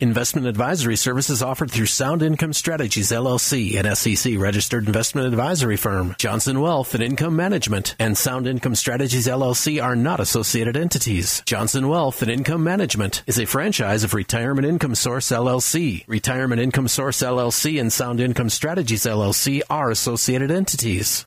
Investment advisory services offered through Sound Income Strategies LLC, an SEC registered investment advisory firm. Johnson Wealth and Income Management and Sound Income Strategies LLC are not associated entities. Johnson Wealth and Income Management is a franchise of Retirement Income Source LLC. Retirement Income Source LLC and Sound Income Strategies LLC are associated entities.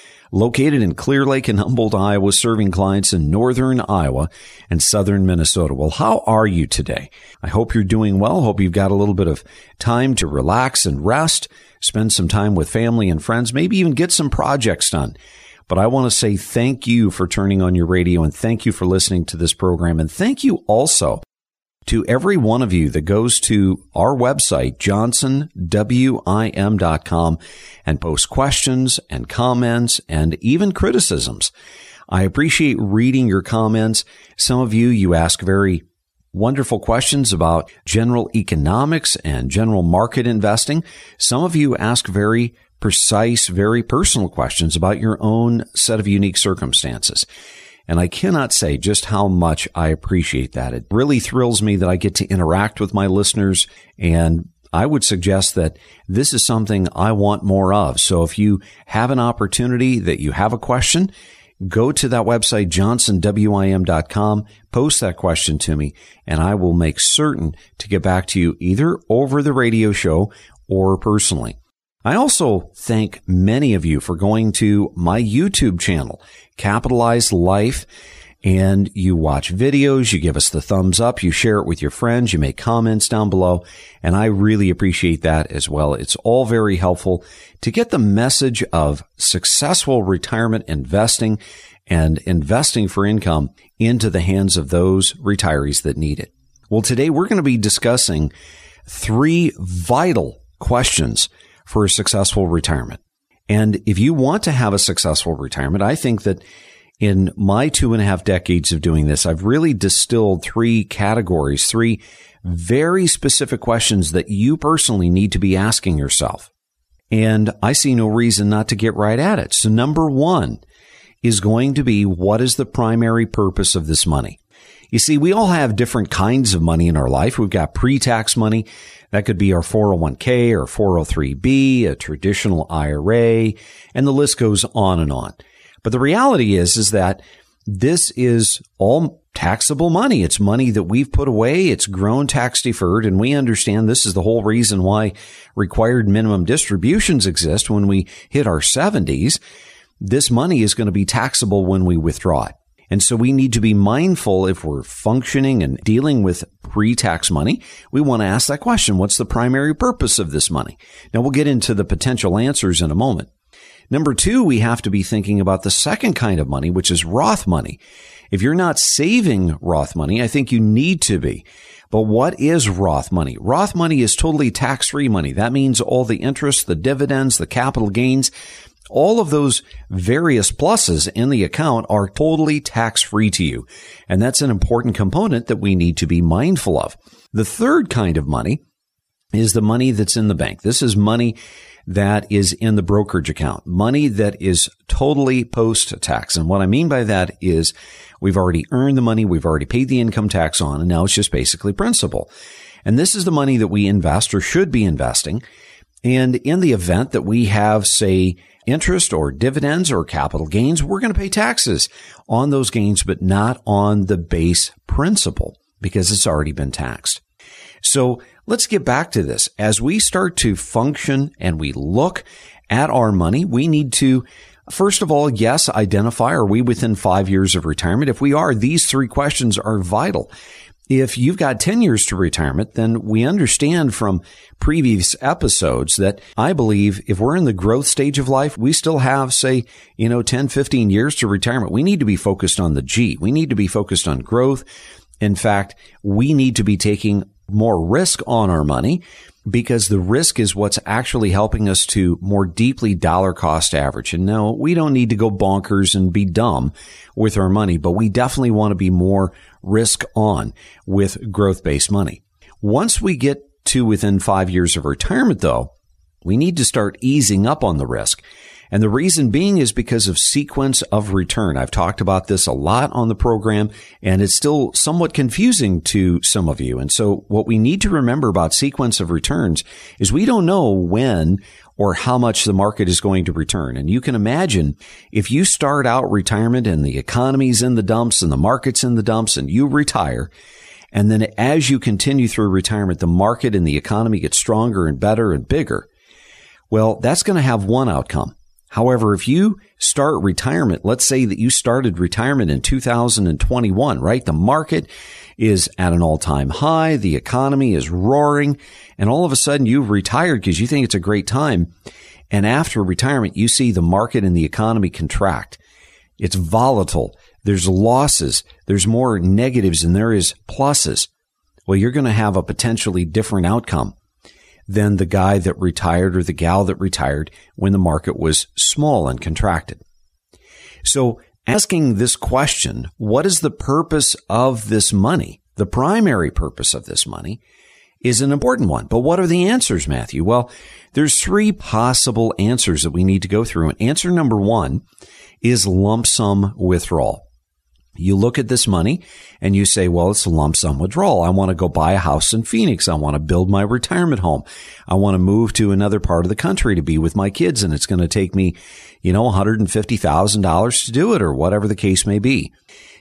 located in Clear Lake and Humboldt, Iowa, serving clients in northern Iowa and southern Minnesota. Well, how are you today? I hope you're doing well. Hope you've got a little bit of time to relax and rest, spend some time with family and friends, maybe even get some projects done. But I want to say thank you for turning on your radio and thank you for listening to this program. And thank you also to every one of you that goes to our website, johnsonwim.com and post questions and comments and even criticisms. I appreciate reading your comments. Some of you, you ask very wonderful questions about general economics and general market investing. Some of you ask very precise, very personal questions about your own set of unique circumstances. And I cannot say just how much I appreciate that. It really thrills me that I get to interact with my listeners and I would suggest that this is something I want more of. So if you have an opportunity that you have a question, go to that website, johnsonwim.com, post that question to me, and I will make certain to get back to you either over the radio show or personally. I also thank many of you for going to my YouTube channel, Capitalize Life, and you watch videos, you give us the thumbs up, you share it with your friends, you make comments down below, and I really appreciate that as well. It's all very helpful to get the message of successful retirement investing and investing for income into the hands of those retirees that need it. Well, today we're going to be discussing three vital questions for a successful retirement. And if you want to have a successful retirement, I think that in my two and a half decades of doing this, I've really distilled three categories, three very specific questions that you personally need to be asking yourself. And I see no reason not to get right at it. So number one is going to be what is the primary purpose of this money? You see, we all have different kinds of money in our life. We've got pre-tax money. That could be our 401k or 403b, a traditional IRA, and the list goes on and on. But the reality is, is that this is all taxable money. It's money that we've put away. It's grown tax deferred. And we understand this is the whole reason why required minimum distributions exist when we hit our 70s. This money is going to be taxable when we withdraw it. And so we need to be mindful if we're functioning and dealing with pre-tax money. We want to ask that question. What's the primary purpose of this money? Now we'll get into the potential answers in a moment. Number two, we have to be thinking about the second kind of money, which is Roth money. If you're not saving Roth money, I think you need to be. But what is Roth money? Roth money is totally tax-free money. That means all the interest, the dividends, the capital gains, all of those various pluses in the account are totally tax free to you. And that's an important component that we need to be mindful of. The third kind of money is the money that's in the bank. This is money that is in the brokerage account, money that is totally post tax. And what I mean by that is we've already earned the money, we've already paid the income tax on, and now it's just basically principal. And this is the money that we invest or should be investing. And in the event that we have, say, interest or dividends or capital gains, we're going to pay taxes on those gains, but not on the base principal because it's already been taxed. So let's get back to this. As we start to function and we look at our money, we need to First of all, yes, identify are we within five years of retirement? If we are, these three questions are vital. If you've got 10 years to retirement, then we understand from previous episodes that I believe if we're in the growth stage of life, we still have, say, you know, 10, 15 years to retirement. We need to be focused on the G. We need to be focused on growth. In fact, we need to be taking more risk on our money because the risk is what's actually helping us to more deeply dollar cost average. And no, we don't need to go bonkers and be dumb with our money, but we definitely want to be more risk on with growth based money. Once we get to within five years of retirement, though, we need to start easing up on the risk. And the reason being is because of sequence of return. I've talked about this a lot on the program and it's still somewhat confusing to some of you. And so what we need to remember about sequence of returns is we don't know when or how much the market is going to return. And you can imagine if you start out retirement and the economy's in the dumps and the market's in the dumps and you retire, and then as you continue through retirement, the market and the economy get stronger and better and bigger. Well, that's going to have one outcome. However, if you start retirement, let's say that you started retirement in 2021, right? The market is at an all time high. The economy is roaring. And all of a sudden you've retired because you think it's a great time. And after retirement, you see the market and the economy contract. It's volatile. There's losses. There's more negatives than there is pluses. Well, you're going to have a potentially different outcome than the guy that retired or the gal that retired when the market was small and contracted. So asking this question, what is the purpose of this money? The primary purpose of this money is an important one. But what are the answers, Matthew? Well, there's three possible answers that we need to go through. And answer number one is lump sum withdrawal. You look at this money and you say, well, it's a lump sum withdrawal. I want to go buy a house in Phoenix. I want to build my retirement home. I want to move to another part of the country to be with my kids. And it's going to take me, you know, $150,000 to do it or whatever the case may be.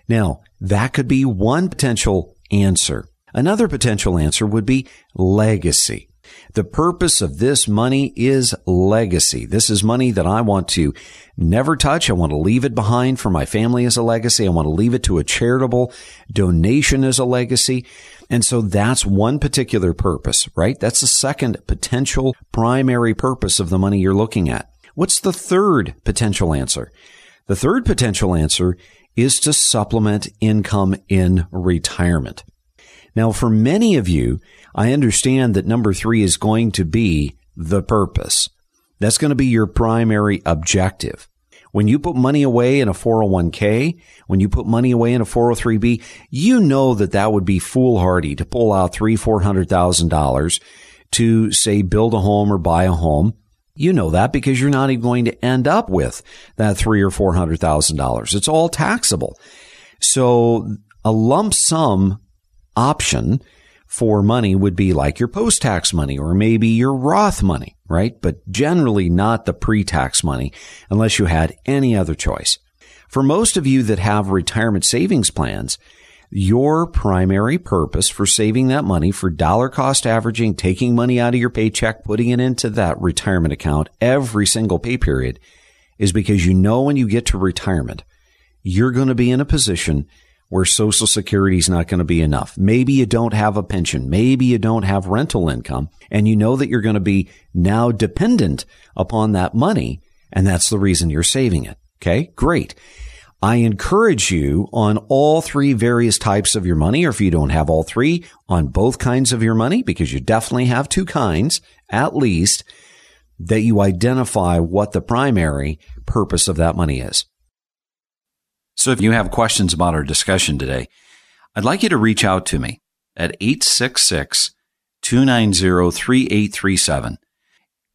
Now, that could be one potential answer. Another potential answer would be legacy. The purpose of this money is legacy. This is money that I want to never touch. I want to leave it behind for my family as a legacy. I want to leave it to a charitable donation as a legacy. And so that's one particular purpose, right? That's the second potential primary purpose of the money you're looking at. What's the third potential answer? The third potential answer is to supplement income in retirement. Now, for many of you, I understand that number three is going to be the purpose. That's going to be your primary objective. When you put money away in a 401k, when you put money away in a 403b, you know that that would be foolhardy to pull out three, four hundred thousand dollars to say build a home or buy a home. You know that because you're not even going to end up with that three or four hundred thousand dollars. It's all taxable. So a lump sum option for money would be like your post-tax money or maybe your Roth money, right? But generally not the pre-tax money unless you had any other choice. For most of you that have retirement savings plans, your primary purpose for saving that money for dollar cost averaging, taking money out of your paycheck, putting it into that retirement account every single pay period is because you know when you get to retirement, you're going to be in a position where social security is not going to be enough. Maybe you don't have a pension. Maybe you don't have rental income and you know that you're going to be now dependent upon that money. And that's the reason you're saving it. Okay. Great. I encourage you on all three various types of your money, or if you don't have all three, on both kinds of your money, because you definitely have two kinds, at least, that you identify what the primary purpose of that money is. So if you have questions about our discussion today, I'd like you to reach out to me at 866 290 3837.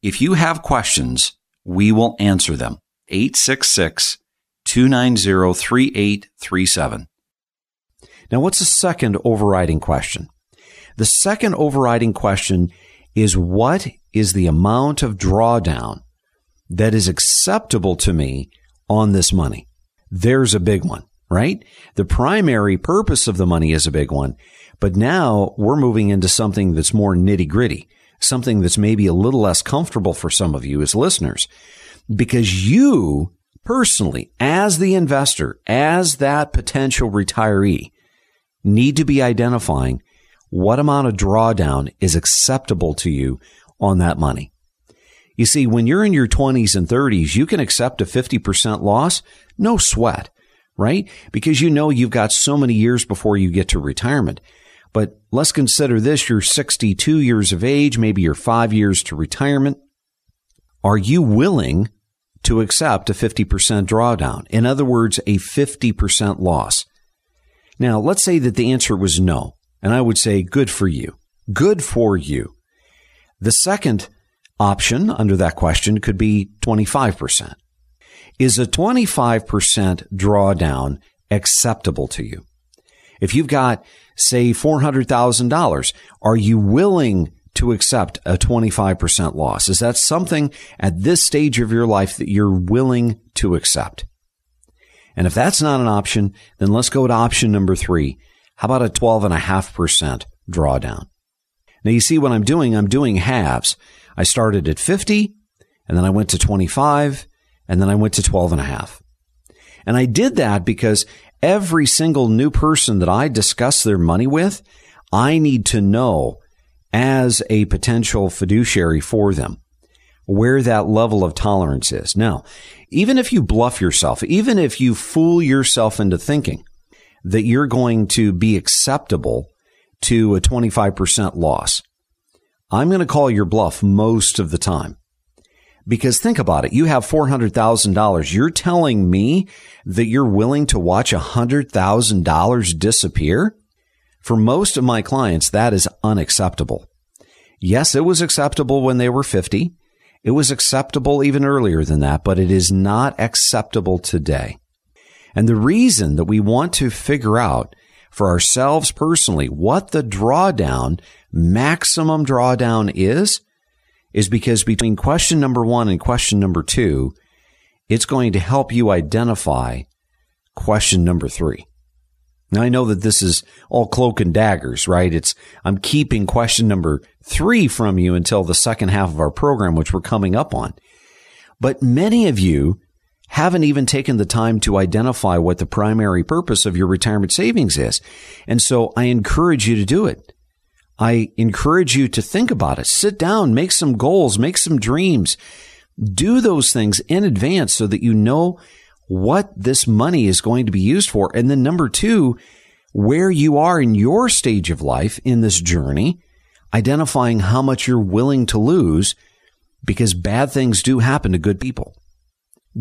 If you have questions, we will answer them. 866 290 3837. Now, what's the second overriding question? The second overriding question is what is the amount of drawdown that is acceptable to me on this money? There's a big one, right? The primary purpose of the money is a big one, but now we're moving into something that's more nitty gritty, something that's maybe a little less comfortable for some of you as listeners, because you personally, as the investor, as that potential retiree, need to be identifying what amount of drawdown is acceptable to you on that money. You see, when you're in your 20s and 30s, you can accept a 50% loss, no sweat, right? Because you know you've got so many years before you get to retirement. But let's consider this. You're 62 years of age, maybe you're five years to retirement. Are you willing to accept a 50% drawdown? In other words, a 50% loss. Now, let's say that the answer was no. And I would say, good for you. Good for you. The second option under that question could be 25%. Is a 25% drawdown acceptable to you? If you've got, say, $400,000, are you willing to accept a 25% loss? Is that something at this stage of your life that you're willing to accept? And if that's not an option, then let's go to option number three. How about a 12.5% drawdown? Now you see what I'm doing? I'm doing halves. I started at 50 and then I went to 25 and then I went to 12 and a half. And I did that because every single new person that I discuss their money with, I need to know as a potential fiduciary for them where that level of tolerance is. Now, even if you bluff yourself, even if you fool yourself into thinking that you're going to be acceptable to a 25% loss, I'm going to call your bluff most of the time. Because think about it. You have $400,000. You're telling me that you're willing to watch $100,000 disappear? For most of my clients, that is unacceptable. Yes, it was acceptable when they were 50. It was acceptable even earlier than that, but it is not acceptable today. And the reason that we want to figure out for ourselves personally what the drawdown, maximum drawdown is, is because between question number one and question number two, it's going to help you identify question number three. Now I know that this is all cloak and daggers, right? It's, I'm keeping question number three from you until the second half of our program, which we're coming up on. But many of you haven't even taken the time to identify what the primary purpose of your retirement savings is. And so I encourage you to do it. I encourage you to think about it. Sit down, make some goals, make some dreams. Do those things in advance so that you know what this money is going to be used for. And then number two, where you are in your stage of life in this journey, identifying how much you're willing to lose because bad things do happen to good people.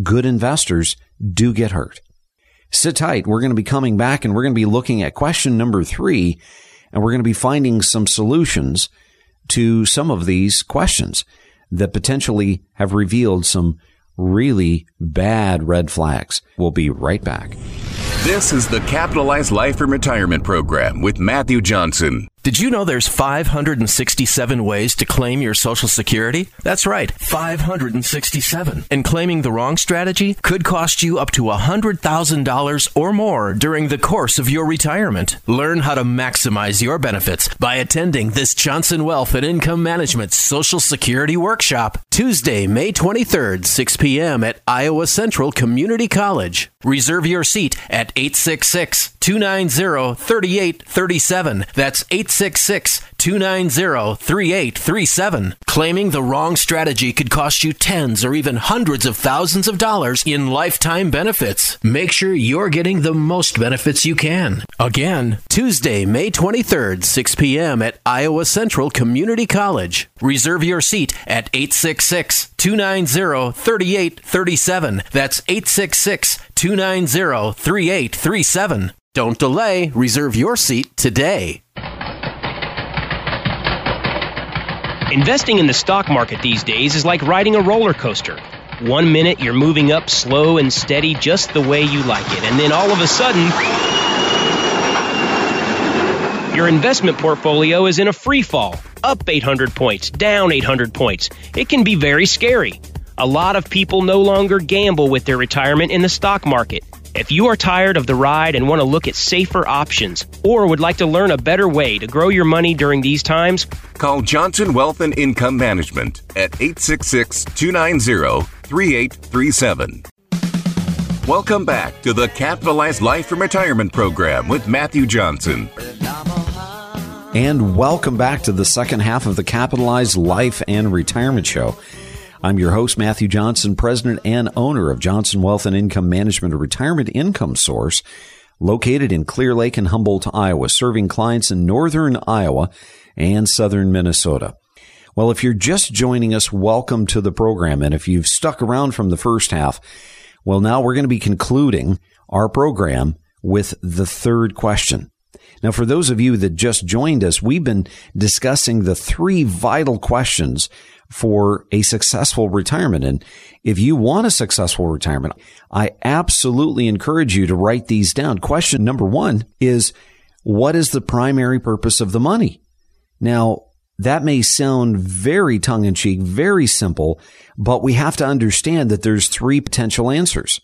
Good investors do get hurt. Sit tight. We're going to be coming back and we're going to be looking at question number three and we're going to be finding some solutions to some of these questions that potentially have revealed some really bad red flags. We'll be right back. This is the Capitalized Life and Retirement Program with Matthew Johnson. Did you know there's 567 ways to claim your Social Security? That's right, 567. And claiming the wrong strategy could cost you up to $100,000 or more during the course of your retirement. Learn how to maximize your benefits by attending this Johnson Wealth and Income Management Social Security Workshop Tuesday, May 23rd, 6 p.m. at Iowa Central Community College. Reserve your seat at 866 290 3837. That's 866 290 3837. Claiming the wrong strategy could cost you tens or even hundreds of thousands of dollars in lifetime benefits. Make sure you're getting the most benefits you can. Again, Tuesday, May 23rd, 6 p.m. at Iowa Central Community College. Reserve your seat at 866 290 3837. That's 866 290 3837. Don't delay. Reserve your seat today. Investing in the stock market these days is like riding a roller coaster. One minute you're moving up slow and steady just the way you like it, and then all of a sudden, Your investment portfolio is in a free fall, up 800 points, down 800 points. It can be very scary. A lot of people no longer gamble with their retirement in the stock market. If you are tired of the ride and want to look at safer options or would like to learn a better way to grow your money during these times, call Johnson Wealth and Income Management at 866 290 3837. Welcome back to the Capitalized Life and Retirement Program with Matthew Johnson. And welcome back to the second half of the Capitalized Life and Retirement Show. I'm your host, Matthew Johnson, president and owner of Johnson Wealth and Income Management, a retirement income source located in Clear Lake and Humboldt, Iowa, serving clients in northern Iowa and southern Minnesota. Well, if you're just joining us, welcome to the program. And if you've stuck around from the first half, well, now we're going to be concluding our program with the third question. Now, for those of you that just joined us, we've been discussing the three vital questions for a successful retirement. And if you want a successful retirement, I absolutely encourage you to write these down. Question number one is, what is the primary purpose of the money? Now, that may sound very tongue in cheek, very simple, but we have to understand that there's three potential answers.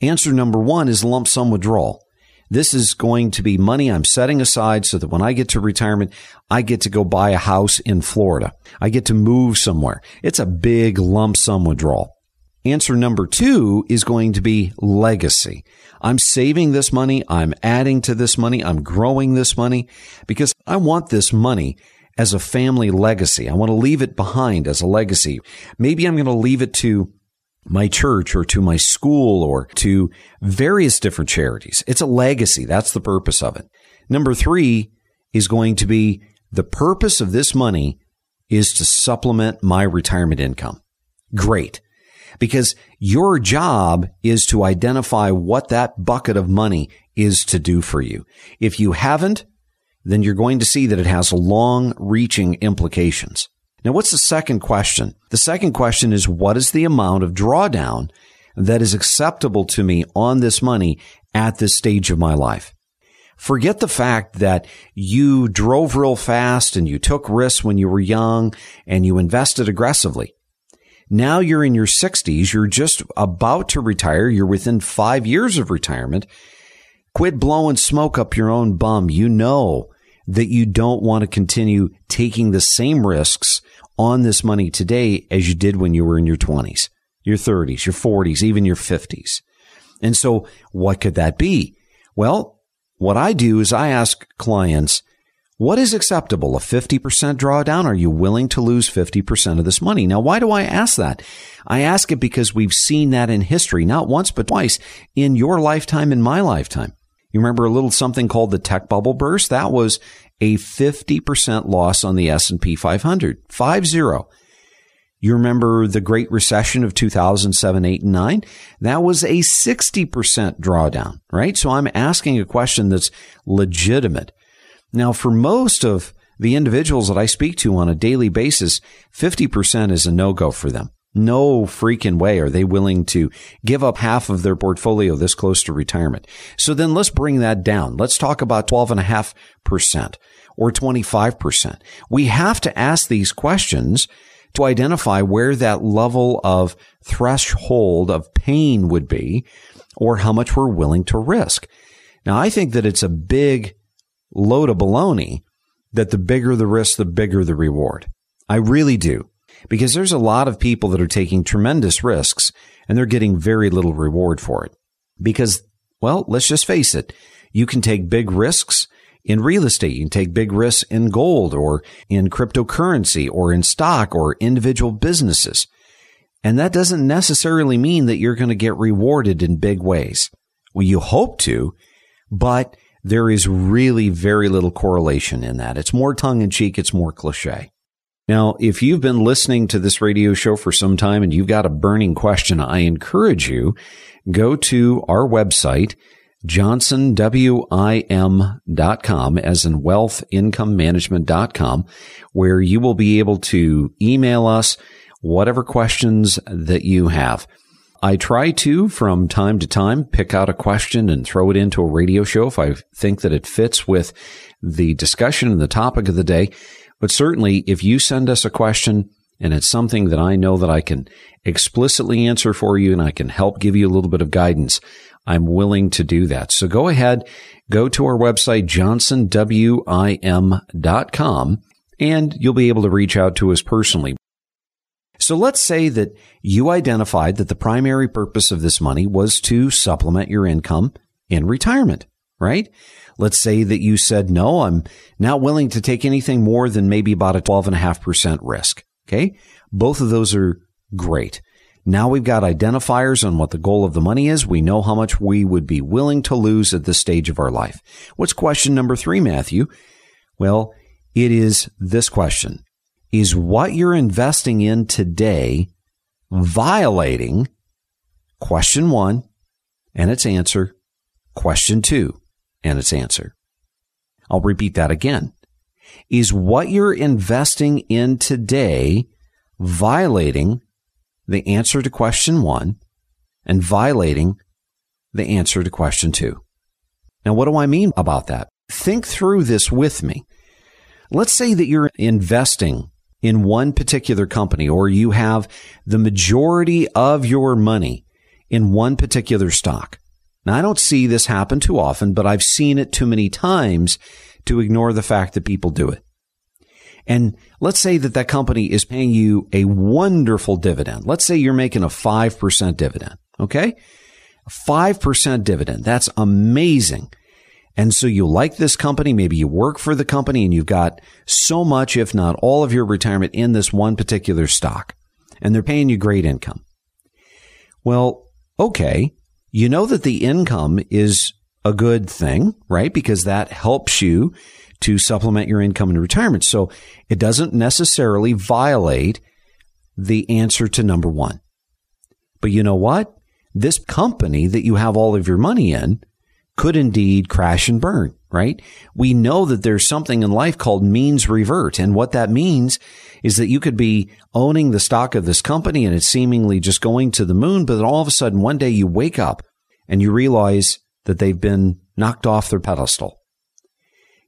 Answer number one is lump sum withdrawal. This is going to be money I'm setting aside so that when I get to retirement, I get to go buy a house in Florida. I get to move somewhere. It's a big lump sum withdrawal. Answer number two is going to be legacy. I'm saving this money. I'm adding to this money. I'm growing this money because I want this money as a family legacy. I want to leave it behind as a legacy. Maybe I'm going to leave it to my church or to my school or to various different charities. It's a legacy. That's the purpose of it. Number three is going to be the purpose of this money is to supplement my retirement income. Great. Because your job is to identify what that bucket of money is to do for you. If you haven't, then you're going to see that it has long reaching implications. Now, what's the second question? The second question is what is the amount of drawdown that is acceptable to me on this money at this stage of my life? Forget the fact that you drove real fast and you took risks when you were young and you invested aggressively. Now you're in your 60s. You're just about to retire. You're within five years of retirement. Quit blowing smoke up your own bum. You know that you don't want to continue taking the same risks on this money today as you did when you were in your 20s, your 30s, your 40s, even your 50s. And so what could that be? Well, what I do is I ask clients, what is acceptable? A 50% drawdown? Are you willing to lose 50% of this money? Now, why do I ask that? I ask it because we've seen that in history, not once, but twice in your lifetime, in my lifetime. You remember a little something called the tech bubble burst? That was a 50% loss on the S&P 500. 5-0. You remember the Great Recession of 2007, 8, and 9? That was a 60% drawdown, right? So I'm asking a question that's legitimate. Now, for most of the individuals that I speak to on a daily basis, 50% is a no-go for them. No freaking way are they willing to give up half of their portfolio this close to retirement. So then let's bring that down. Let's talk about 12.5% or 25%. We have to ask these questions to identify where that level of threshold of pain would be or how much we're willing to risk. Now, I think that it's a big load of baloney that the bigger the risk, the bigger the reward. I really do because there's a lot of people that are taking tremendous risks and they're getting very little reward for it. Because, well, let's just face it. You can take big risks in real estate. You can take big risks in gold or in cryptocurrency or in stock or individual businesses. And that doesn't necessarily mean that you're going to get rewarded in big ways. Well, you hope to, but there is really very little correlation in that. It's more tongue in cheek. It's more cliche. Now, if you've been listening to this radio show for some time and you've got a burning question, I encourage you go to our website, johnsonwim.com as in wealthincomemanagement.com where you will be able to email us whatever questions that you have. I try to, from time to time, pick out a question and throw it into a radio show if I think that it fits with the discussion and the topic of the day. But certainly, if you send us a question and it's something that I know that I can explicitly answer for you and I can help give you a little bit of guidance, I'm willing to do that. So go ahead, go to our website, johnsonwim.com, and you'll be able to reach out to us personally. So let's say that you identified that the primary purpose of this money was to supplement your income in retirement, right? Let's say that you said, no, I'm not willing to take anything more than maybe about a 12.5% risk. Okay. Both of those are great. Now we've got identifiers on what the goal of the money is. We know how much we would be willing to lose at this stage of our life. What's question number three, Matthew? Well, it is this question is what you're investing in today violating question one and its answer, question two and its answer. I'll repeat that again. Is what you're investing in today violating the answer to question one and violating the answer to question two? Now, what do I mean about that? Think through this with me. Let's say that you're investing in one particular company or you have the majority of your money in one particular stock. Now, I don't see this happen too often, but I've seen it too many times to ignore the fact that people do it. And let's say that that company is paying you a wonderful dividend. Let's say you're making a 5% dividend. Okay. 5% dividend. That's amazing. And so you like this company. Maybe you work for the company and you've got so much, if not all of your retirement in this one particular stock and they're paying you great income. Well, okay. You know that the income is a good thing, right? Because that helps you to supplement your income in retirement. So it doesn't necessarily violate the answer to number one. But you know what? This company that you have all of your money in could indeed crash and burn, right? We know that there's something in life called means revert. And what that means is that you could be owning the stock of this company and it's seemingly just going to the moon. But then all of a sudden, one day you wake up and you realize that they've been knocked off their pedestal.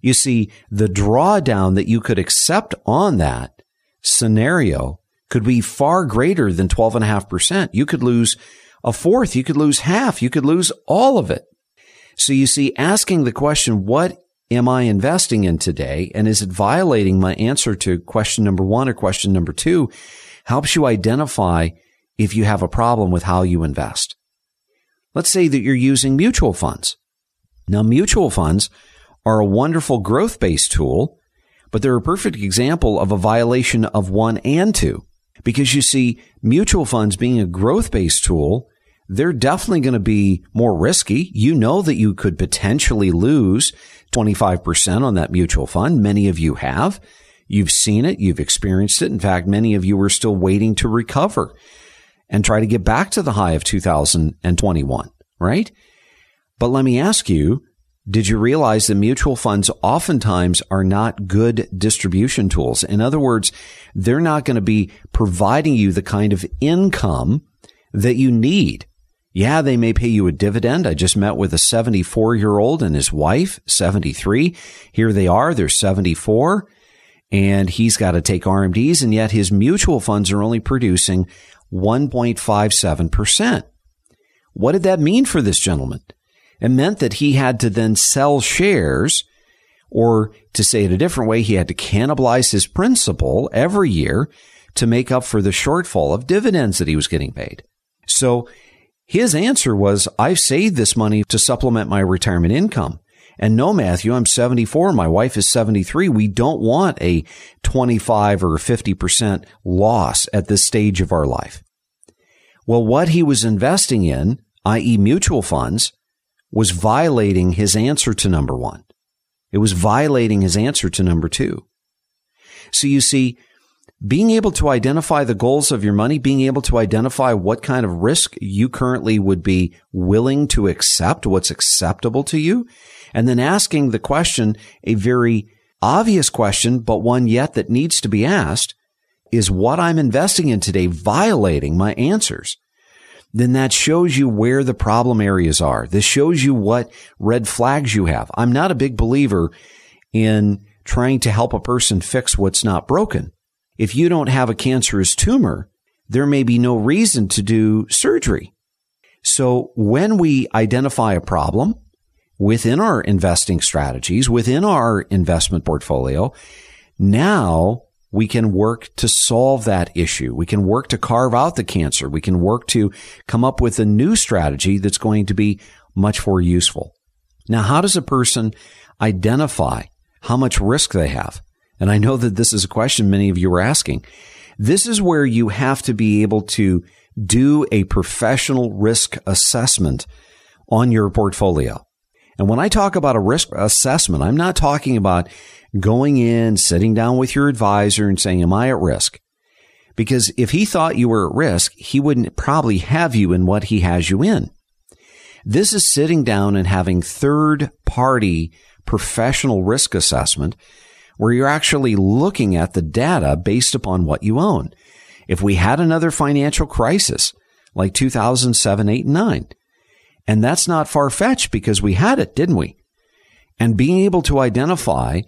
You see, the drawdown that you could accept on that scenario could be far greater than 12.5%. You could lose a fourth. You could lose half. You could lose all of it. So you see, asking the question, what am I investing in today? And is it violating my answer to question number one or question number two helps you identify if you have a problem with how you invest. Let's say that you're using mutual funds. Now, mutual funds are a wonderful growth based tool, but they're a perfect example of a violation of one and two. Because you see, mutual funds being a growth based tool they're definitely going to be more risky. You know that you could potentially lose 25% on that mutual fund. Many of you have. You've seen it. You've experienced it. In fact, many of you are still waiting to recover and try to get back to the high of 2021, right? But let me ask you, did you realize that mutual funds oftentimes are not good distribution tools? In other words, they're not going to be providing you the kind of income that you need yeah, they may pay you a dividend. I just met with a 74 year old and his wife, 73. Here they are. They're 74 and he's got to take RMDs and yet his mutual funds are only producing 1.57%. What did that mean for this gentleman? It meant that he had to then sell shares or to say it a different way, he had to cannibalize his principal every year to make up for the shortfall of dividends that he was getting paid. So his answer was, I've saved this money to supplement my retirement income. And no, Matthew, I'm 74. My wife is 73. We don't want a 25 or 50% loss at this stage of our life. Well, what he was investing in, i.e. mutual funds, was violating his answer to number one. It was violating his answer to number two. So you see, being able to identify the goals of your money, being able to identify what kind of risk you currently would be willing to accept, what's acceptable to you, and then asking the question, a very obvious question, but one yet that needs to be asked, is what I'm investing in today violating my answers? then that shows you where the problem areas are. This shows you what red flags you have. I'm not a big believer in trying to help a person fix what's not broken. If you don't have a cancerous tumor, there may be no reason to do surgery. So when we identify a problem within our investing strategies, within our investment portfolio, now we can work to solve that issue. We can work to carve out the cancer. We can work to come up with a new strategy that's going to be much more useful. Now, how does a person identify how much risk they have? And I know that this is a question many of you are asking. This is where you have to be able to do a professional risk assessment on your portfolio. And when I talk about a risk assessment, I'm not talking about going in, sitting down with your advisor and saying, am I at risk? Because if he thought you were at risk, he wouldn't probably have you in what he has you in. This is sitting down and having third party professional risk assessment where you're actually looking at the data based upon what you own. If we had another financial crisis like 2007, 8, and 9, and that's not far fetched because we had it, didn't we? And being able to identify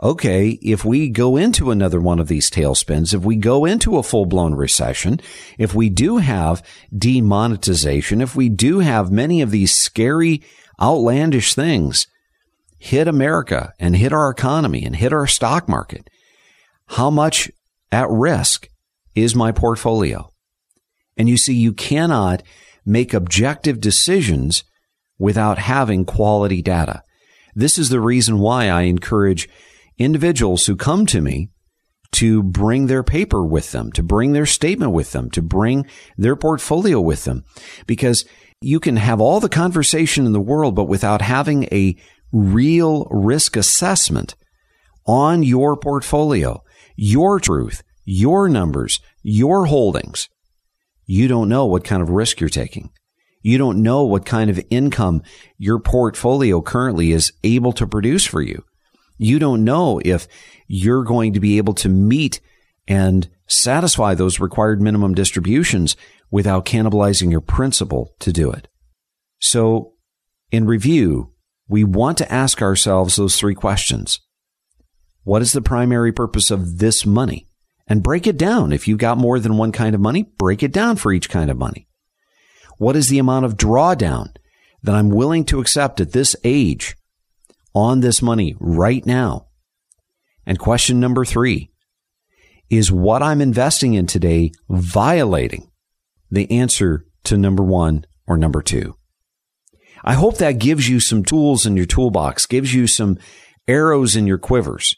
okay, if we go into another one of these tailspins, if we go into a full blown recession, if we do have demonetization, if we do have many of these scary, outlandish things hit America and hit our economy and hit our stock market, how much at risk is my portfolio? And you see, you cannot make objective decisions without having quality data. This is the reason why I encourage individuals who come to me to bring their paper with them, to bring their statement with them, to bring their portfolio with them. Because you can have all the conversation in the world, but without having a real risk assessment on your portfolio, your truth, your numbers, your holdings, you don't know what kind of risk you're taking. You don't know what kind of income your portfolio currently is able to produce for you. You don't know if you're going to be able to meet and satisfy those required minimum distributions without cannibalizing your principal to do it. So in review, we want to ask ourselves those three questions. What is the primary purpose of this money? And break it down. If you've got more than one kind of money, break it down for each kind of money. What is the amount of drawdown that I'm willing to accept at this age on this money right now? And question number three is what I'm investing in today violating the answer to number one or number two? I hope that gives you some tools in your toolbox, gives you some arrows in your quivers.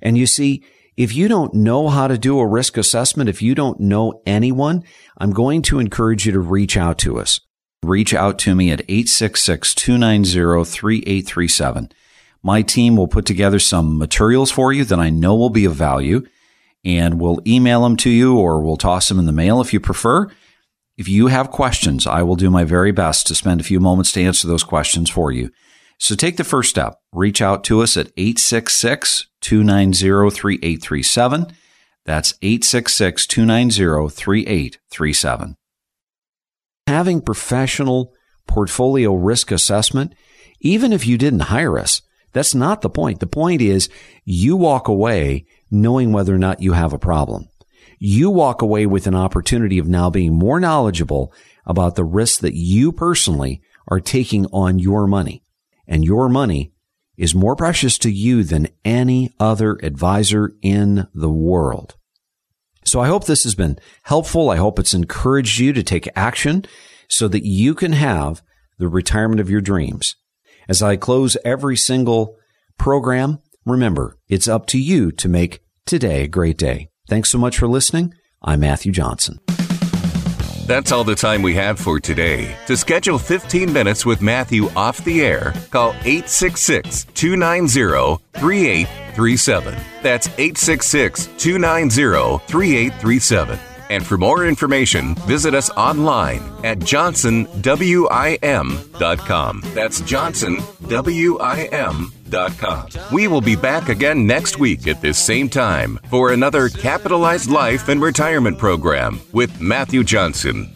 And you see, if you don't know how to do a risk assessment, if you don't know anyone, I'm going to encourage you to reach out to us reach out to me at 866 290 3837. My team will put together some materials for you that I know will be of value, and we'll email them to you or we'll toss them in the mail if you prefer. If you have questions, I will do my very best to spend a few moments to answer those questions for you. So take the first step. Reach out to us at 866 290 3837. That's 866 290 3837 having professional portfolio risk assessment, even if you didn't hire us, that's not the point. The point is you walk away knowing whether or not you have a problem. You walk away with an opportunity of now being more knowledgeable about the risks that you personally are taking on your money. And your money is more precious to you than any other advisor in the world. So I hope this has been helpful. I hope it's encouraged you to take action so that you can have the retirement of your dreams. As I close every single program, remember, it's up to you to make today a great day. Thanks so much for listening. I'm Matthew Johnson. That's all the time we have for today. To schedule 15 minutes with Matthew off the air, call 866 290 3837. That's 866 290 3837. And for more information, visit us online at johnsonwim.com. That's johnsonwim.com. We will be back again next week at this same time for another Capitalized Life and Retirement program with Matthew Johnson.